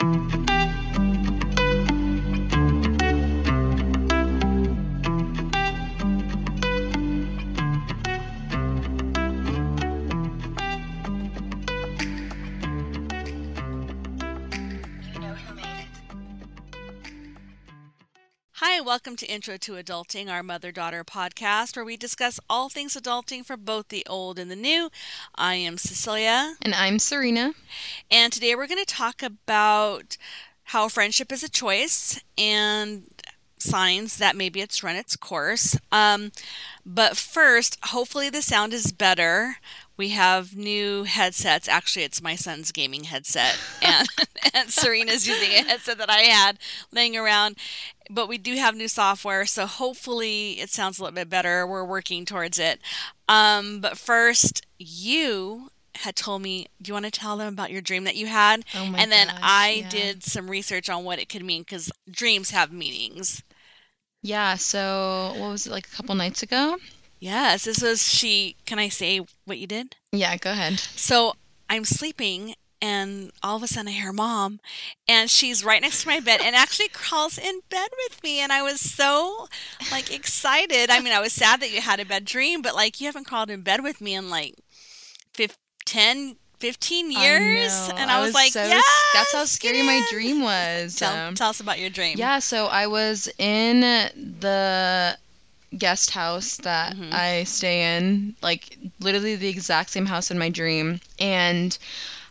Thank you. Hi, welcome to Intro to Adulting, our mother daughter podcast, where we discuss all things adulting for both the old and the new. I am Cecilia. And I'm Serena. And today we're going to talk about how friendship is a choice and signs that maybe it's run its course. Um, but first, hopefully the sound is better. We have new headsets. Actually, it's my son's gaming headset, and, and Serena's using a headset that I had laying around. But we do have new software, so hopefully it sounds a little bit better. We're working towards it. Um, but first, you had told me, do you want to tell them about your dream that you had? Oh my and then gosh, I yeah. did some research on what it could mean because dreams have meanings. Yeah, so what was it like a couple nights ago? Yes, this was she. Can I say what you did? Yeah, go ahead. So I'm sleeping, and all of a sudden I hear mom, and she's right next to my bed, and actually crawls in bed with me, and I was so like excited. I mean, I was sad that you had a bad dream, but like you haven't crawled in bed with me in like fif- 10, 15 years, I and I, was, like, so, yes, that's how scary my dream was. Tell, Um, tell us about your dream. yeah, so I was in the guest house that Mhm. I stay in, like literally the exact same house in my dream, and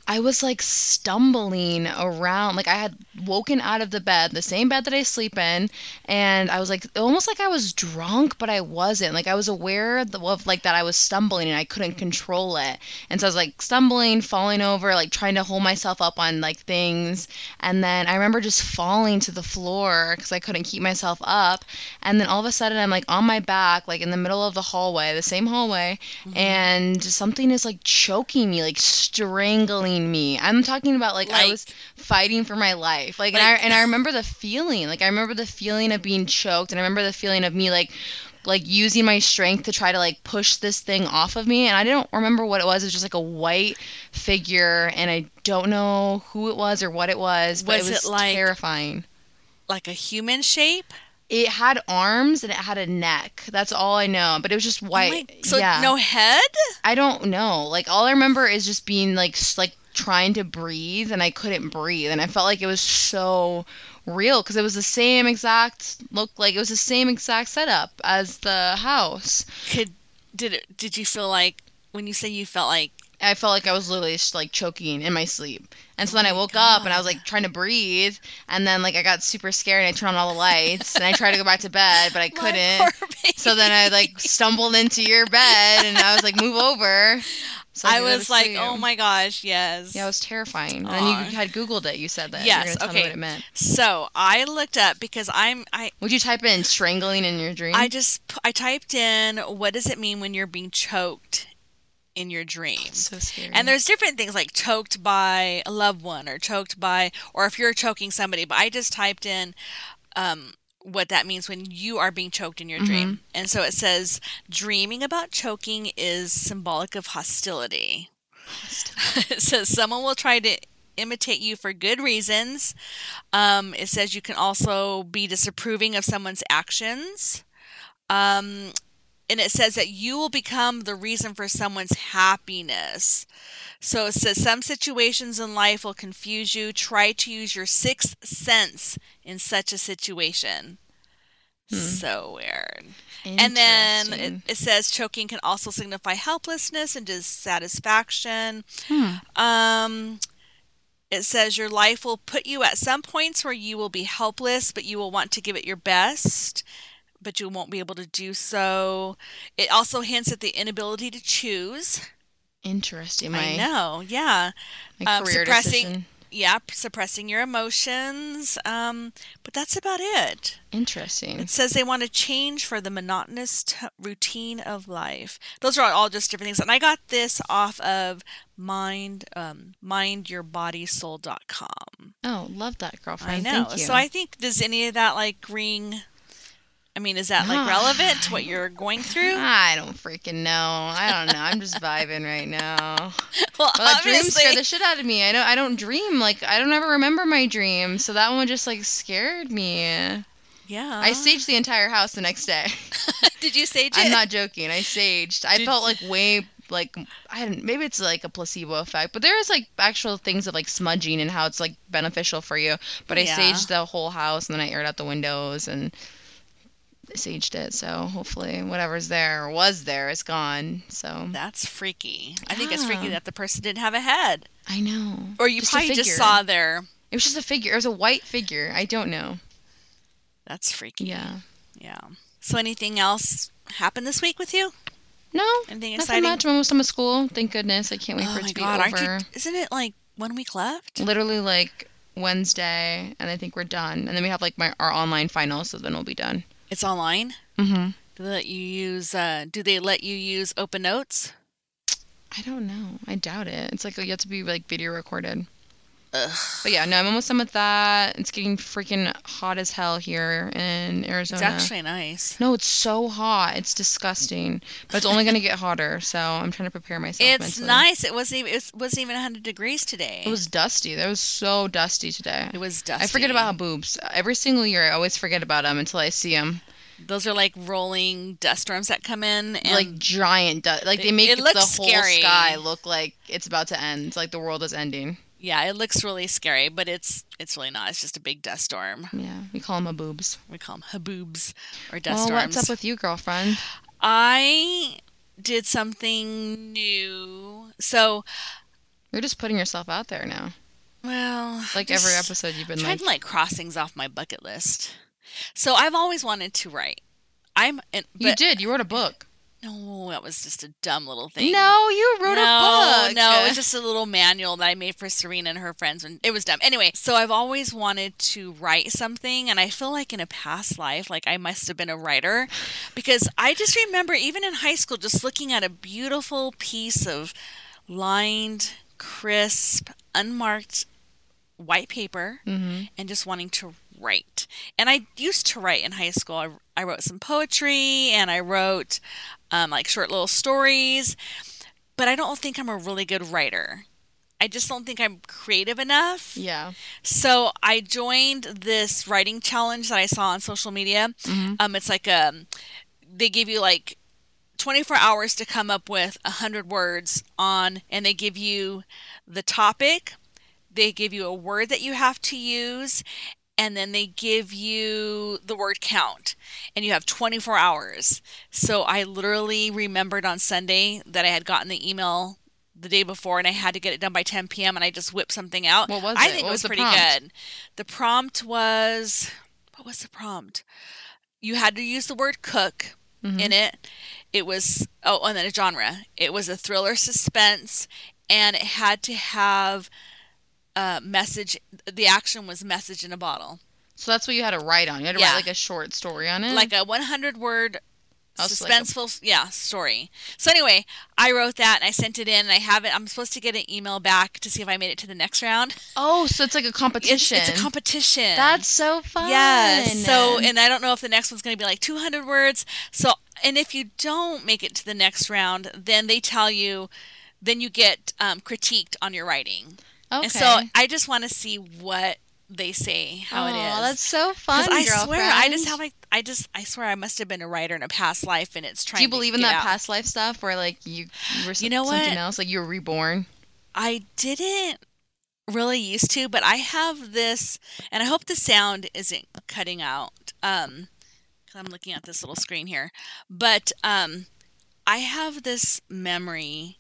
I was like stumbling around. Like I had woken out of the bed, the same bed that I sleep in, and I was like almost like I was drunk, but I wasn't. Like I was aware of, like that I was stumbling and I couldn't control it. And so I was like stumbling, falling over, like trying to hold myself up on like things. And then I remember just falling to the floor because I couldn't keep myself up. And then all of a sudden I'm like on my back, like in the middle of the hallway, the same hallway, Mhm. and something is like choking me, like strangling me. I'm talking about like, I was fighting for my life. Like, and I and I remember the feeling. Like I remember the feeling of being choked and I remember the feeling of me like like using my strength to try to like push this thing off of me and I don't remember what it was. It was just like a white figure and I don't know who it was or what it was, but Was it it was like- terrifying. like a human shape. It had arms and it had a neck. That's all I know. But it was just Oh white. my- so yeah. no head. I don't know. Like all I remember is just being like like trying to breathe and I couldn't breathe and I felt like it was so real because it was the same exact look like it was the same exact setup as the house. Could did it? Did you feel like when you say you felt like I felt like I was literally just like choking in my sleep. And so Oh then I woke up and I was like trying to breathe and then like I got super scared and I turned on all the lights and I tried to go back to bed but I couldn't. So then I like stumbled into your bed and I was like move over. So I could go to was like, oh my gosh, yes. Yeah, it was terrifying. And you had Googled it. You said that. Yes, You were tell okay. me what it meant. So I looked up because I'm I Would you type in strangling in your dream? I just I typed in what does it mean when you're being choked in your dream. so scary. And there's different things like choked by a loved one or choked by or if you're choking somebody, but I just typed in um what that means when you are being choked in your dream. And so it says dreaming about choking is symbolic of hostility. it says someone will try to imitate you for good reasons. Um, it says you can also be disapproving of someone's actions. Um, and it says that you will become the reason for someone's happiness. So it says some situations in life will confuse you. Try to use your sixth sense in such a situation. Hmm. So weird. And then it, it says choking can also signify helplessness and dissatisfaction. Hmm. Um, it says your life will put you at some points where you will be helpless, but you will want to give it your best, but you won't be able to do so. It also hints at the inability to choose. Interesting. My, I know, yeah, my Um, career suppressing- decision. yeah, suppressing your emotions. Um, but that's about it. Interesting. It says they want to change for the monotonous t- routine of life. Those are all just different things, and I got this off of mind um, mindyourbodysoul.com. Oh, love that girlfriend. I know. So I think does any of that like ring I mean, is that like relevant to what you're going through? I don't freaking know. I don't know. I'm just vibing right now. Well, Well, dream obviously. scared the shit out of me. I don't. I don't dream. Like I don't ever remember my dreams. So that one just like scared me. yeah. I saged the entire house the next day. Did you sage it? I'm not joking. I saged. I Did felt like way like I don't. Maybe it's like a placebo effect, but there is like actual things of like smudging and how it's like beneficial for you. But I Yeah. saged the whole house and then I aired out the windows and saged it. So hopefully whatever's there or was there is gone. So That's freaky. I think it's freaky that the person didn't have a head, I know. or you Just probably just saw their. It was just a figure. It was a white figure. I don't know. That's freaky. Yeah. Yeah. So anything else happened this week with you? No. Anything Nothing exciting? much. I'm almost done with school. Thank goodness. I can't wait oh for it to be god, aren't over. you? Isn't it like one week left? Literally like Wednesday, and I think we're done. And then we have like my our online final, so then we'll be done. It's online. Mm-hmm. Do they let you use? Uh, do they let you use Open Notes? I don't know. I doubt it. It's like you have to be like video recorded. Ugh. But yeah, no, I'm almost done with that. It's getting freaking hot as hell here in Arizona. It's actually nice. no, it's so hot. It's disgusting. But it's only gonna get hotter, so I'm trying to prepare myself. It's mentally. nice. It wasn't even. It wasn't even 100 degrees today. It was dusty. That was so dusty today. It was dusty. I forget about haboobs. Every single year, I always forget about them until I see them. Those are like rolling dust storms that come in. And like giant dust. Like they make it the looks whole scary. sky look like it's about to end. Like the world is ending. yeah, it looks really scary, but it's it's really not. It's just a big dust storm. Yeah, we call them haboobs. We call them haboobs or dust well, storms. what's up with you, girlfriend? I did something new. So, You're just putting yourself out there now. well, Like every episode, you've been like, to like cross things off my bucket list. So I've always wanted to write. I'm, and, you did. You wrote a book. no, that was just a dumb little thing. No, you wrote no, a book. No, it was just a little manual that I made for Serena and her friends, and it was dumb. Anyway, so I've always wanted to write something, and I feel like in a past life, like I must have been a writer, because I just remember even in high school, just looking at a beautiful piece of lined, crisp, unmarked white paper, hmm and just wanting to write. And I used to write in high school. I, I wrote some poetry and I wrote um, like short little stories, but I don't think I'm a really good writer. I just don't think I'm creative enough. Yeah. So I joined this writing challenge that I saw on social media. hmm Um, it's like a, they give you like 24 hours to come up with 100 words on, and they give you the topic, they give you a word that you have to use, and then they give you the word count, and you have 24 hours. So I literally remembered on Sunday that I had gotten the email the day before and I had to get it done by 10 p.m. and I just whipped something out. What was I it? think What it was was pretty prompt? good. The prompt was what was the prompt? You had to use the word cook hmm in it. It was oh, and then a genre. It was a thriller suspense, and it had to have a message. The action was message in a bottle, So that's what you had to write on. You had to Yeah. write like a short story on it. like a 100 word so like a- suspenseful yeah story. So anyway, I wrote that and I sent it in, and I have it. I'm supposed to get an email back to see if I made it to the next round. oh, so it's like a It's, competition. it's a competition. That's so fun. Yes. So, and I don't know if the next one's going to be like 200 words. So, and if you don't make it to the next round, then they tell you, then you get um, critiqued on your writing. Okay. And so I just want to see what they say, how it Aw, is. That's so fun, I girlfriend. swear, I just have like, I just, I swear I must have been a writer in a past life and it's trying Do you believe in that out. past life stuff where like you, you were You know something what? else, like you were reborn? I didn't really used to, but I have this, and I hope the sound isn't cutting out. Um, because I'm looking at this little screen here, but um, I have this memory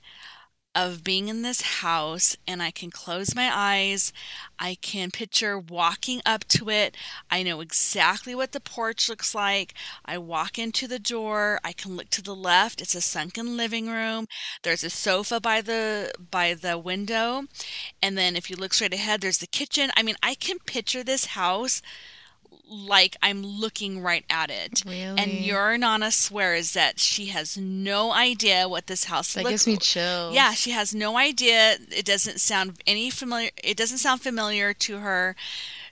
of being in this house, and I can close my eyes. I can picture walking up to it. I know exactly what the porch looks like. I walk into the door. I can look to the left. It's a sunken living room. There's a sofa by the by the window, and then if you look straight ahead, there's the kitchen. I mean, I can picture this house like I'm looking right at it. Really? And your Nana swears that she has no idea what this house that looks gives me chills. yeah, she has no idea. It doesn't sound any familiar. It doesn't sound familiar to her.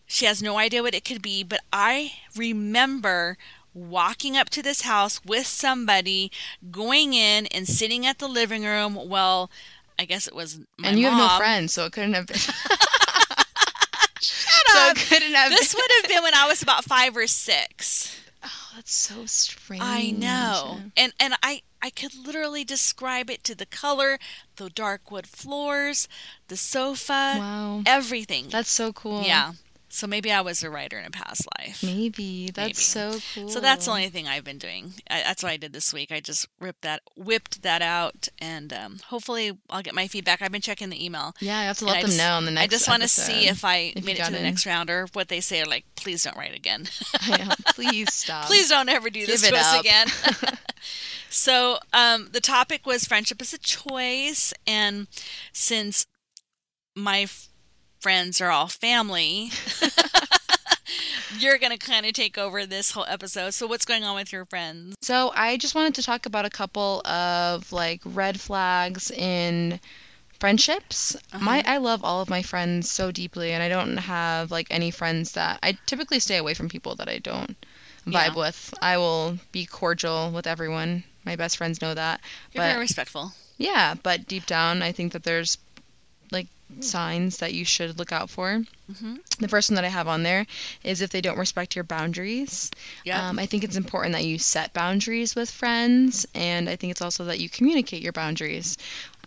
She has no idea what it could be. But I remember walking up to this house with somebody, going in and sitting at the living room. Well, I guess it was my and you mom. have no friends, so it couldn't have been. Shut so up. it couldn't have This would have been when I was about five or six. Oh, that's so strange. I know. And and I I could literally describe it to the color, the dark wood floors, the sofa, Wow. everything. That's so cool. yeah. So maybe I was a writer in a past life. Maybe. That's Maybe. so cool. So that's the only thing I've been doing. I, that's what I did this week. I just ripped that, whipped that out, and um, hopefully I'll get my feedback. I've been checking the email. Yeah, you have to let I them just- know on the next I just want to see if I if made it to the next round or what they say. Like, please don't write again. I know. Please stop. Please don't ever do this Give to it us up. again. so, um, the topic was friendship is a choice, and since my friends are all family, you're gonna kind of take over this whole episode. So, what's going on with your friends? So I just wanted to talk about a couple of like red flags in friendships. Uh-huh. My I love all of my friends so deeply and I don't have like any friends that I typically stay away from people that I don't vibe Yeah. with. I will be cordial with everyone. My best friends know that. You're but very respectful. yeah, but deep down I think that there's signs that you should look out for. hmm The first one that I have on there is if they don't respect your boundaries. Yeah. Um, I think it's important that you set boundaries with friends, and I think it's also that you communicate your boundaries.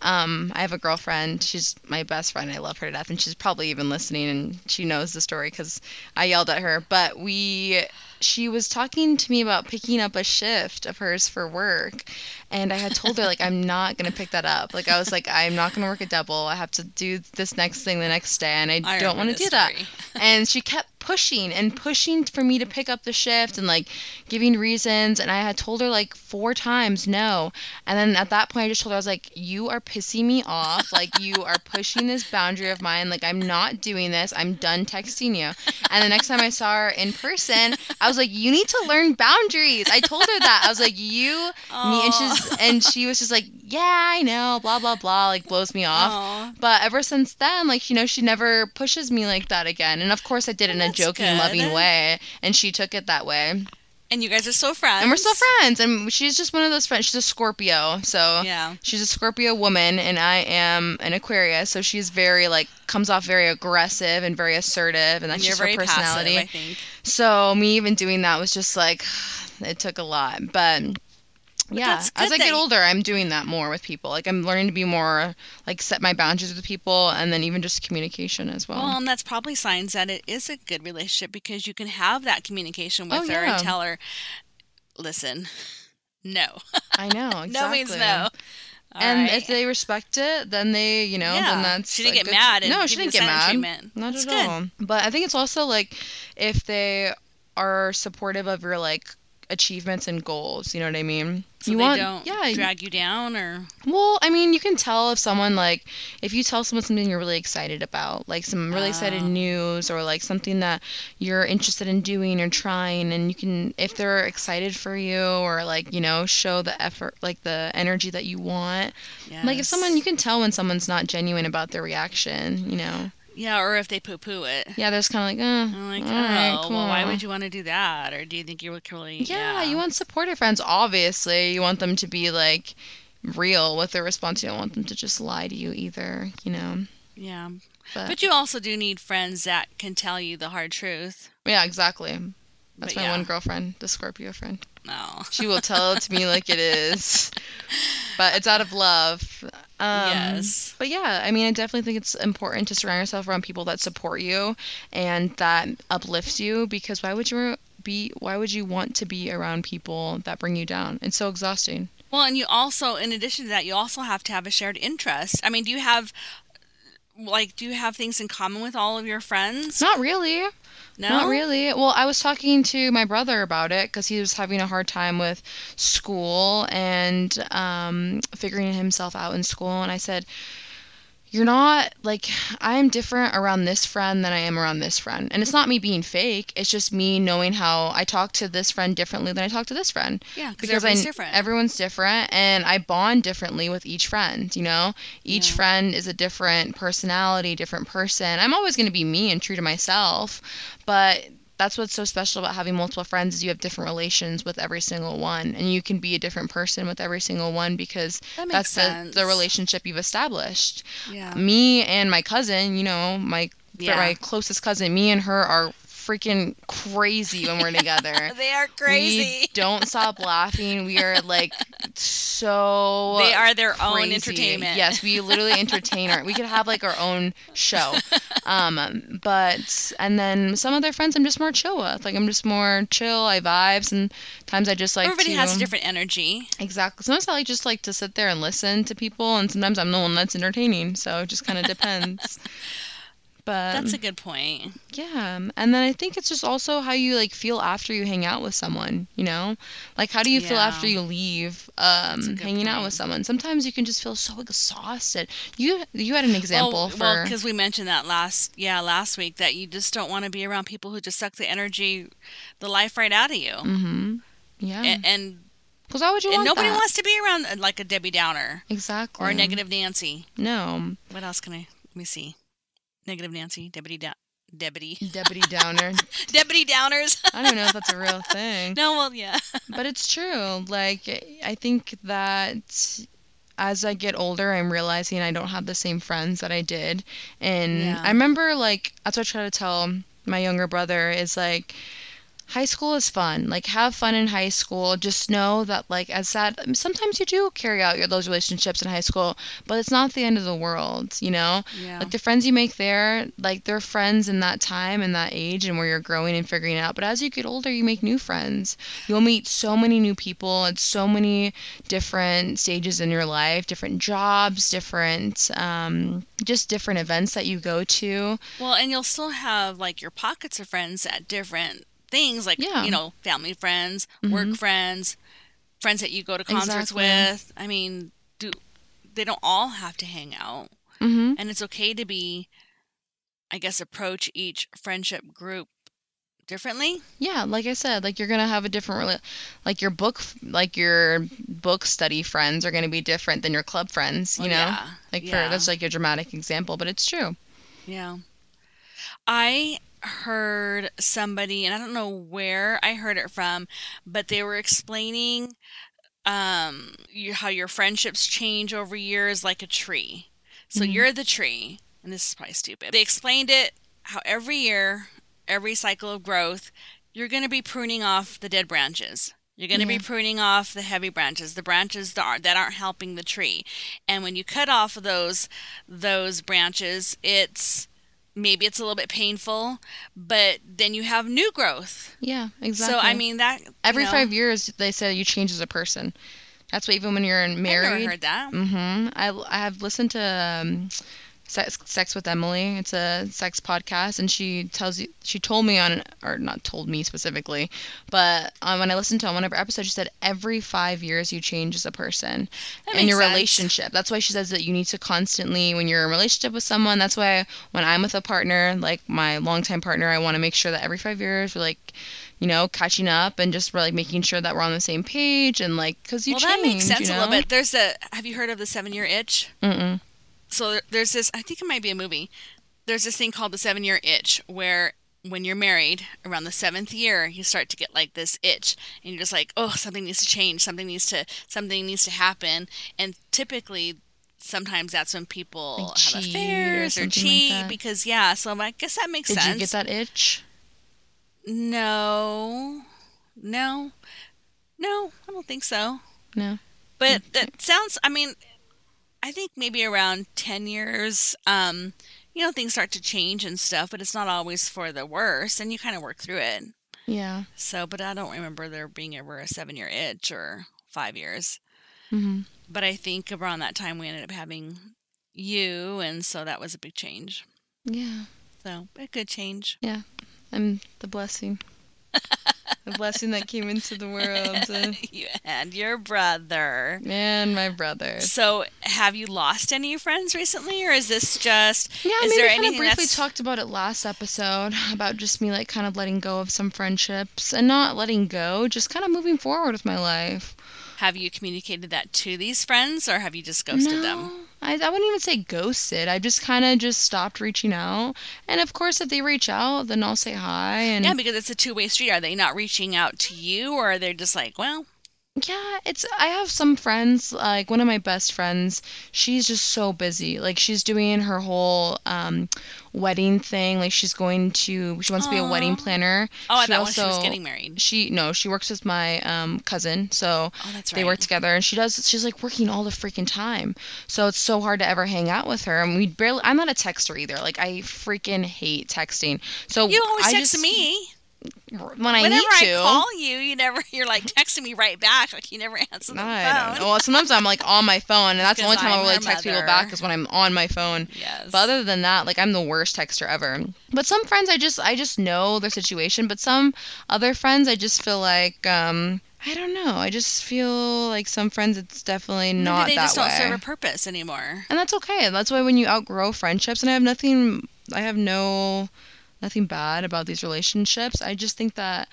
Um, I have a girlfriend. She's my best friend. I love her to death, and she's probably even listening, and she knows the story because I yelled at her. But we, she was talking to me about picking up a shift of hers for work, and I had told her like I'm not gonna pick that up. Like I was like I'm not gonna work a double. I have to do this next thing the next day, and I, I don't want to do that and she kept pushing and pushing for me to pick up the shift and like giving reasons. And i had told her like four times no. And then at that point i just told her i was like you are pissing me off. Like you are pushing this boundary of mine. Like i'm not doing this. I'm done texting you. And the next time i saw her in person i was like you need to learn boundaries. I told her that. I was like you need and she's and she was just like yeah i know blah blah blah like blows me off. Aw. but ever since then, like, you know, she never pushes me like that again. And of course, I did it a That's joking, good. loving way. And she took it that way. And you guys are still friends. And we're still friends. And she's just one of those friends. She's a Scorpio. So Yeah. she's a Scorpio woman. And I am an Aquarius. So she's very, like, comes off very aggressive and very assertive. And that's you're just her personality. passive, I think. So me even doing that was just like, it took a lot. But. Yeah, as I get older, I'm doing that more with people. Like I'm learning to be more like set my boundaries with people, and then even just communication as well. Well, and that's probably signs that it is a good relationship because you can have that communication oh, with Oh, her yeah. and tell her, listen, no. I know. Exactly. no means no. All and right. if they respect it, then they, you know, Yeah. then that's. She didn't get good- mad No, she didn't get mad. treatment. Not That's at good. all. But I think it's also like if they are supportive of your like achievements and goals. You know what I mean? so you they want, don't yeah. drag you down or Well, I mean, you can tell if someone like if you tell someone something you're really excited about, like some really excited Oh. news or like something that you're interested in doing or trying and you can if they're excited for you or like, you know, show the effort, like the energy that you want. Like if someone you can tell when someone's not genuine about their reaction, you know. Yeah, or if they poo poo it. Yeah, there's kind of like, uh, I'm like, all right, oh, come well, why would you want to do that? Or do you think you would really? Yeah, you want supportive friends. Obviously, you want them to be like real with their response. You don't want them to just lie to you either, you know. Yeah, But, but you also do need friends that can tell you the hard truth. yeah, exactly. That's But my yeah. one girlfriend, the Scorpio friend. No. She will tell it to me like it is, but it's out of love. Um, Yes. But yeah, I mean, I definitely think it's important to surround yourself around people that support you and that uplifts you. Because why would you be? Why would you want to be around people that bring you down? It's so exhausting. Well, and you also, in addition to that, you also have to have a shared interest. I mean, do you have, like, do you have things in common with all of your friends? Not really. No, Not really. Well, I was talking to my brother about it because he was having a hard time with school and um, figuring himself out in school. And I said, You're not like, I'm different around this friend than I am around this friend. And it's not me being fake, it's just me knowing how I talk to this friend differently than I talk to this friend. Yeah, Because everybody's I, different. everyone's different and I bond differently with each friend, you know? Each Yeah. friend is a different personality, different person. I'm always going to be me and true to myself, but that's what's so special about having multiple friends is you have different relations with every single one and you can be a different person with every single one because That makes that's the, the relationship you've established Yeah. me and my cousin you know my Yeah. my closest cousin me and her are freaking crazy when we're together They are we crazy. don't stop laughing we are like so They are their own entertainment. Yes, we literally entertain our. We could have like our own show. Um, but and then some other friends I'm just more chill with. Like I'm just more chill. I vibes and times I just like Everybody to, has a different energy. Exactly. Sometimes I like just like to sit there and listen to people, and sometimes I'm the one that's entertaining. So it just kind of depends. But That's a good point. yeah, and then I think it's just also how you like feel after you hang out with someone, you know? Like how do you feel after you leave um hanging out with someone? Sometimes you can just feel so exhausted. You you had an example well, for well, because we mentioned that last, yeah, last week that you just don't want to be around people who just suck the energy, the life right out of you, Mm-hmm. Yeah. and and, Cuz why would you and want nobody that? wants to be around uh, like a Debbie Downer Exactly. or a negative Nancy. No. What else can I? Let me see. Negative Nancy, Debbie Down, Debbie, Deputy Downer. Debbie Downers. I don't know if that's a real thing. no, well, yeah. but it's true. Like I think that as I get older, I'm realizing I don't have the same friends that I did. And Yeah. I remember like that's what I try to tell my younger brother is like high school is fun. Like have fun in high school. Just know that like as sad sometimes you do carry out your those relationships in high school, but it's not the end of the world, you know? Yeah. Like the friends you make there, like they're friends in that time and that age and where you're growing and figuring it out. But as you get older, you make new friends. You'll meet so many new people at so many different stages in your life, different jobs, different, um, just different events that you go to. Well, and you'll still have like your pockets of friends at different things, like Yeah. you know, family friends, work friends, friends that you go to concerts Exactly. with. I mean, do they don't all have to hang out, hmm and it's okay to be, I guess, approach each friendship group differently. Yeah, like I said, like you're gonna have a different, like your book, like your book study friends are gonna be different than your club friends. You Well, know, yeah, like yeah. for that's like your dramatic example, but it's true. Yeah. I heard somebody, and I don't know where I heard it from, but they were explaining um, you, how your friendships change over years like a tree. So Mhm. you're the tree, and this is probably stupid. They explained it how every year, every cycle of growth, you're going to be pruning off the dead branches. You're going to Yeah. be pruning off the heavy branches, the branches that aren't, that aren't helping the tree. And when you cut off those those branches, it's maybe it's a little bit painful, but then you have new growth. Yeah, exactly. So I mean that every know, five years they say you change as a person. That's what even when you're in I've never heard that. Mm-hmm. I I have listened to um, Sex, Sex with Emily. It's a sex podcast, and she tells you. She told me on, or not told me specifically, but um, when I listened to on one of her episodes, she said every five years you change as a person That in your sense. relationship. That's why she says that you need to constantly, when you're in a relationship with someone. That's why when I'm with a partner, like my longtime partner, I want to make sure that every five years we're like. You know, catching up and just like making sure that we're on the same page and like, cause you Well, change. that makes sense you a little bit. There's a. Have you heard of the seven year itch? Mm-mm. So there's this. I think it might be a movie. There's this thing called the seven year itch, where when you're married, around the seventh year, you start to get like this itch, and you're just like, oh, something needs to change. Something needs to. Something needs to happen. And typically. Sometimes that's when people Like have cheat or affairs or, something like cheat because yeah. So I guess that makes Did sense. Did you get that itch? No, no, no. I don't think so. No. But mm, that sounds, I mean, I think maybe around 10 years, um, you know, things start to change and stuff, but it's not always for the worse, and you kind of work through it. Yeah. So, but I don't remember there being ever a seven year itch or five years. hmm But I think around that time we ended up having you, and so that was a big change. Yeah. So, a good change. I'm the blessing. the blessing that came into the world. uh, you and your brother. and my brother. So, have you lost any friends recently, or is this just Yeah, is maybe there kind of briefly that's- talked about it last episode about just me like kind of letting go of some friendships and not letting go, just kind of moving forward with my life. Have you communicated that to these friends or have you just ghosted no, them? I, I wouldn't even say ghosted. I just kind of just stopped reaching out. And of course, if they reach out, then I'll say hi. And Yeah, because it's a two way street. Are they not reaching out to you, or are they just like, well, Yeah, it's I have some friends, like one of my best friends, she's just so busy. Like she's doing her whole um wedding thing. Like she's going to she wants to be a wedding Aw. planner. oh, I She thought when she was getting married. She no, she works with my um cousin. So Oh, that's they work together and she does she's like working all the freaking time. So it's so hard to ever hang out with her. And we barely I'm not a texter either. Like I freaking hate texting. So You always I text just, me. When I Whenever need I to. call you, you never you're like texting me right back. Like you never answer the I phone. don't know. Well, sometimes I'm like on my phone, and that's the only time I'll really text people mother. back is when I'm on my phone. Yes. But other than that, like I'm the worst texter ever. But some friends, I just I just know their situation. But some other friends, I just feel like um I don't know. I just feel like some friends, it's definitely not Maybe they that just don't serve a purpose anymore. and that's okay. That's why when you outgrow friendships, and I have nothing, I have no, nothing bad about these relationships. I just think that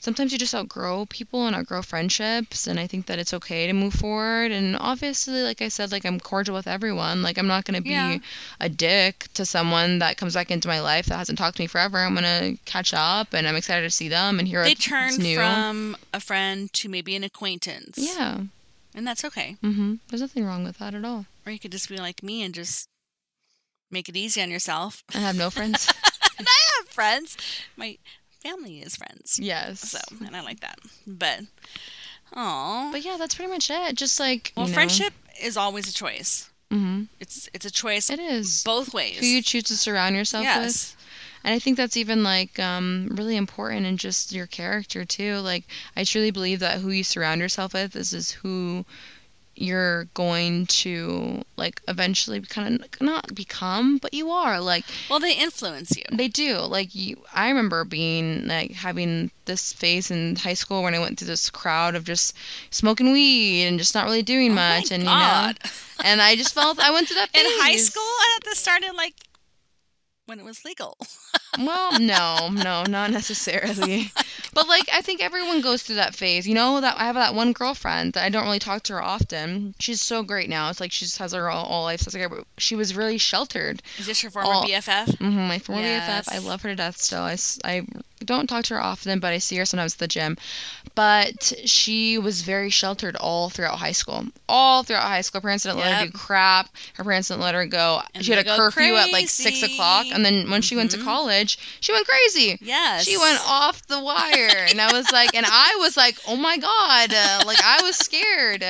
sometimes you just outgrow people and outgrow friendships, and I think that it's okay to move forward. And obviously, like I said, like I'm cordial with everyone. Like I'm not gonna be Yeah. a dick to someone that comes back into my life that hasn't talked to me forever. I'm gonna catch up, and I'm excited to see them and hear They turn new. from a friend to maybe an acquaintance. yeah. And that's okay. mm-hmm. There's nothing wrong with that at all. Or you could just be like me and just make it easy on yourself. I have no friends. And I have friends. My family is friends. yes. So, and I like that. But, oh. But yeah, that's pretty much it. Just like Well, you know, friendship is always a choice. mhm. It's it's a choice It is both ways. who you choose to surround yourself with. And I think that's even like um, really important in just your character too. Like I truly believe that who you surround yourself with is is who you're going to like eventually kind of not become, but you are like Well, they influence you. they do. Like you, I remember being like having this phase in high school when I went through this crowd of just smoking weed and just not really doing Oh my much, and God. you know, and I just felt I went through that In high school, I thought this started like when it was legal. Well, no, no, not necessarily. But like I think everyone goes through that phase. You know that I have that one girlfriend that I don't really talk to her often. She's so great now. It's like she just has her all, all life. Like she was really sheltered. Is this your former All- BFF? hmm my former BFF. I love her to death still. I, I don't talk to her often, but I see her sometimes at the gym. But she was very sheltered all throughout high school. All throughout high school. Her parents didn't let her do crap. Her parents didn't let her go. And she had a curfew at like six o'clock. And then when she went to Mhm. college, she went crazy. Yes. She went off the wire. and I was like, and I was like, oh my God. Uh, like I was scared.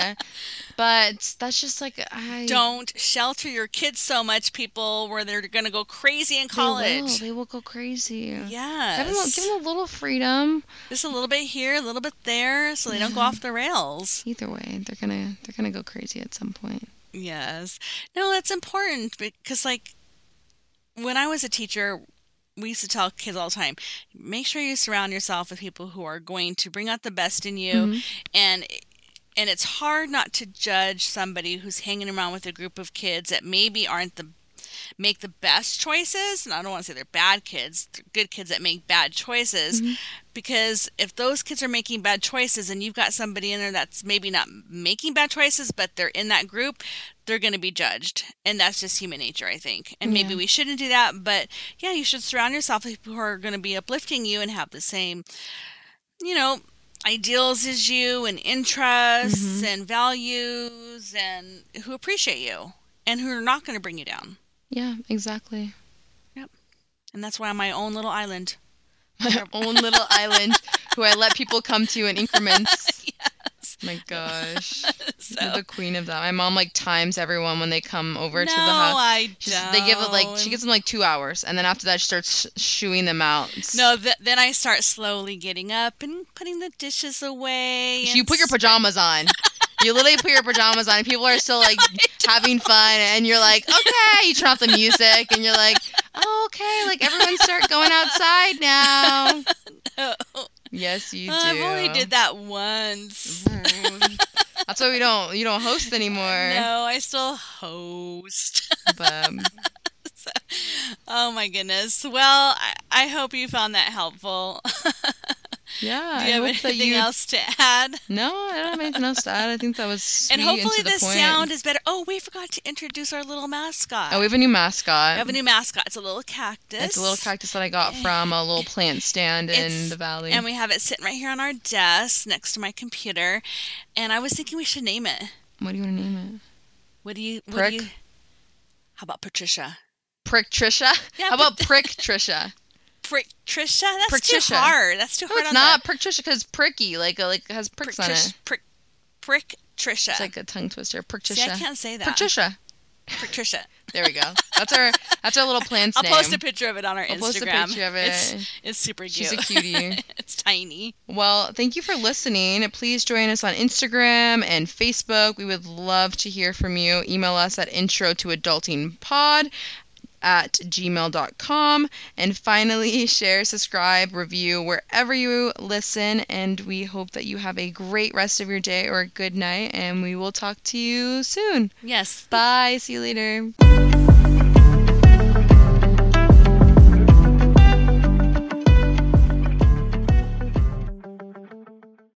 But that's just like, I. Don't shelter your kids so much, people, where they're going to go crazy in college. They will. They will go crazy. Yes. Give them, a- give them a little freedom. Just a little bit here, a little bit there, so they don't go off the rails. Either way, they're gonna they're gonna go crazy at some point. Yes. No, that's important because, like, when I was a teacher, we used to tell kids all the time make sure you surround yourself with people who are going to bring out the best in you. Mhm. And and it's hard not to judge somebody who's hanging around with a group of kids that maybe aren't the make the best choices. And i don't want to say they're bad kids they're good kids that make bad choices. Mhm. because if those kids are making bad choices and you've got somebody in there that's maybe not making bad choices but they're in that group they're going to be judged. And that's just human nature i think. And maybe we shouldn't do that but yeah you should surround yourself with people who are going to be uplifting you and have the same you know ideals as you and interests Mhm. and values and who appreciate you and who are not going to bring you down Yeah, exactly. Yep. And that's why i'm my own little island My own little island who I let people come to in increments. My gosh. so You're the queen of that. My mom like times everyone when they come over no, to the house. I She's, don't. they give it like she gives them like two hours, and then after that she starts shooing them out. No, th- then I start slowly getting up and putting the dishes away. you put your pajamas on. You literally put your pajamas on, and people are still like having fun, and you're like, okay. You turn off the music, and you're like, oh, okay. Like everyone start going outside now. Yes, you do. I've only did that once. That's why we don't you don't host anymore. No, I still host. But So- oh my goodness. Well, I, I hope you found that helpful. Yeah. Do you have I that anything you. else to add? No, I don't have anything else to add. I think that was And hopefully and the the sound is better. Oh, we forgot to introduce our little mascot. Oh, we have a new mascot. We have a new mascot. It's a little cactus. It's a little cactus that I got from a little plant stand in the valley. And we have it sitting right here on our desk next to my computer. And I was thinking we should name it. what do you want to name it? What do you? What Prick? Do you, how about Patricia? Prick Trisha? Yeah, How about Prick Trisha? Prick Trisha? That's Patricia. too hard. That's too No, hard it's on not Prick Trisha because pricky, like uh, like has prick, pricks on Trish, it. prick, prick Trisha. It's like a tongue twister. Patricia. See, I can't say that. Patricia. Patricia. There we go. That's our that's our little plant's name I'll post a picture of it on our I'll Instagram. post a picture of It's, it. it's super cute. She's a cutie. it's tiny. Well, thank you for listening. Please join us on Instagram and Facebook. We would love to hear from you. Email us at intro to adulting pod at gmail.com. And finally, share, subscribe, review wherever you listen. And we hope that you have a great rest of your day or a good night. And we will talk to you soon. Yes. Bye. See you later.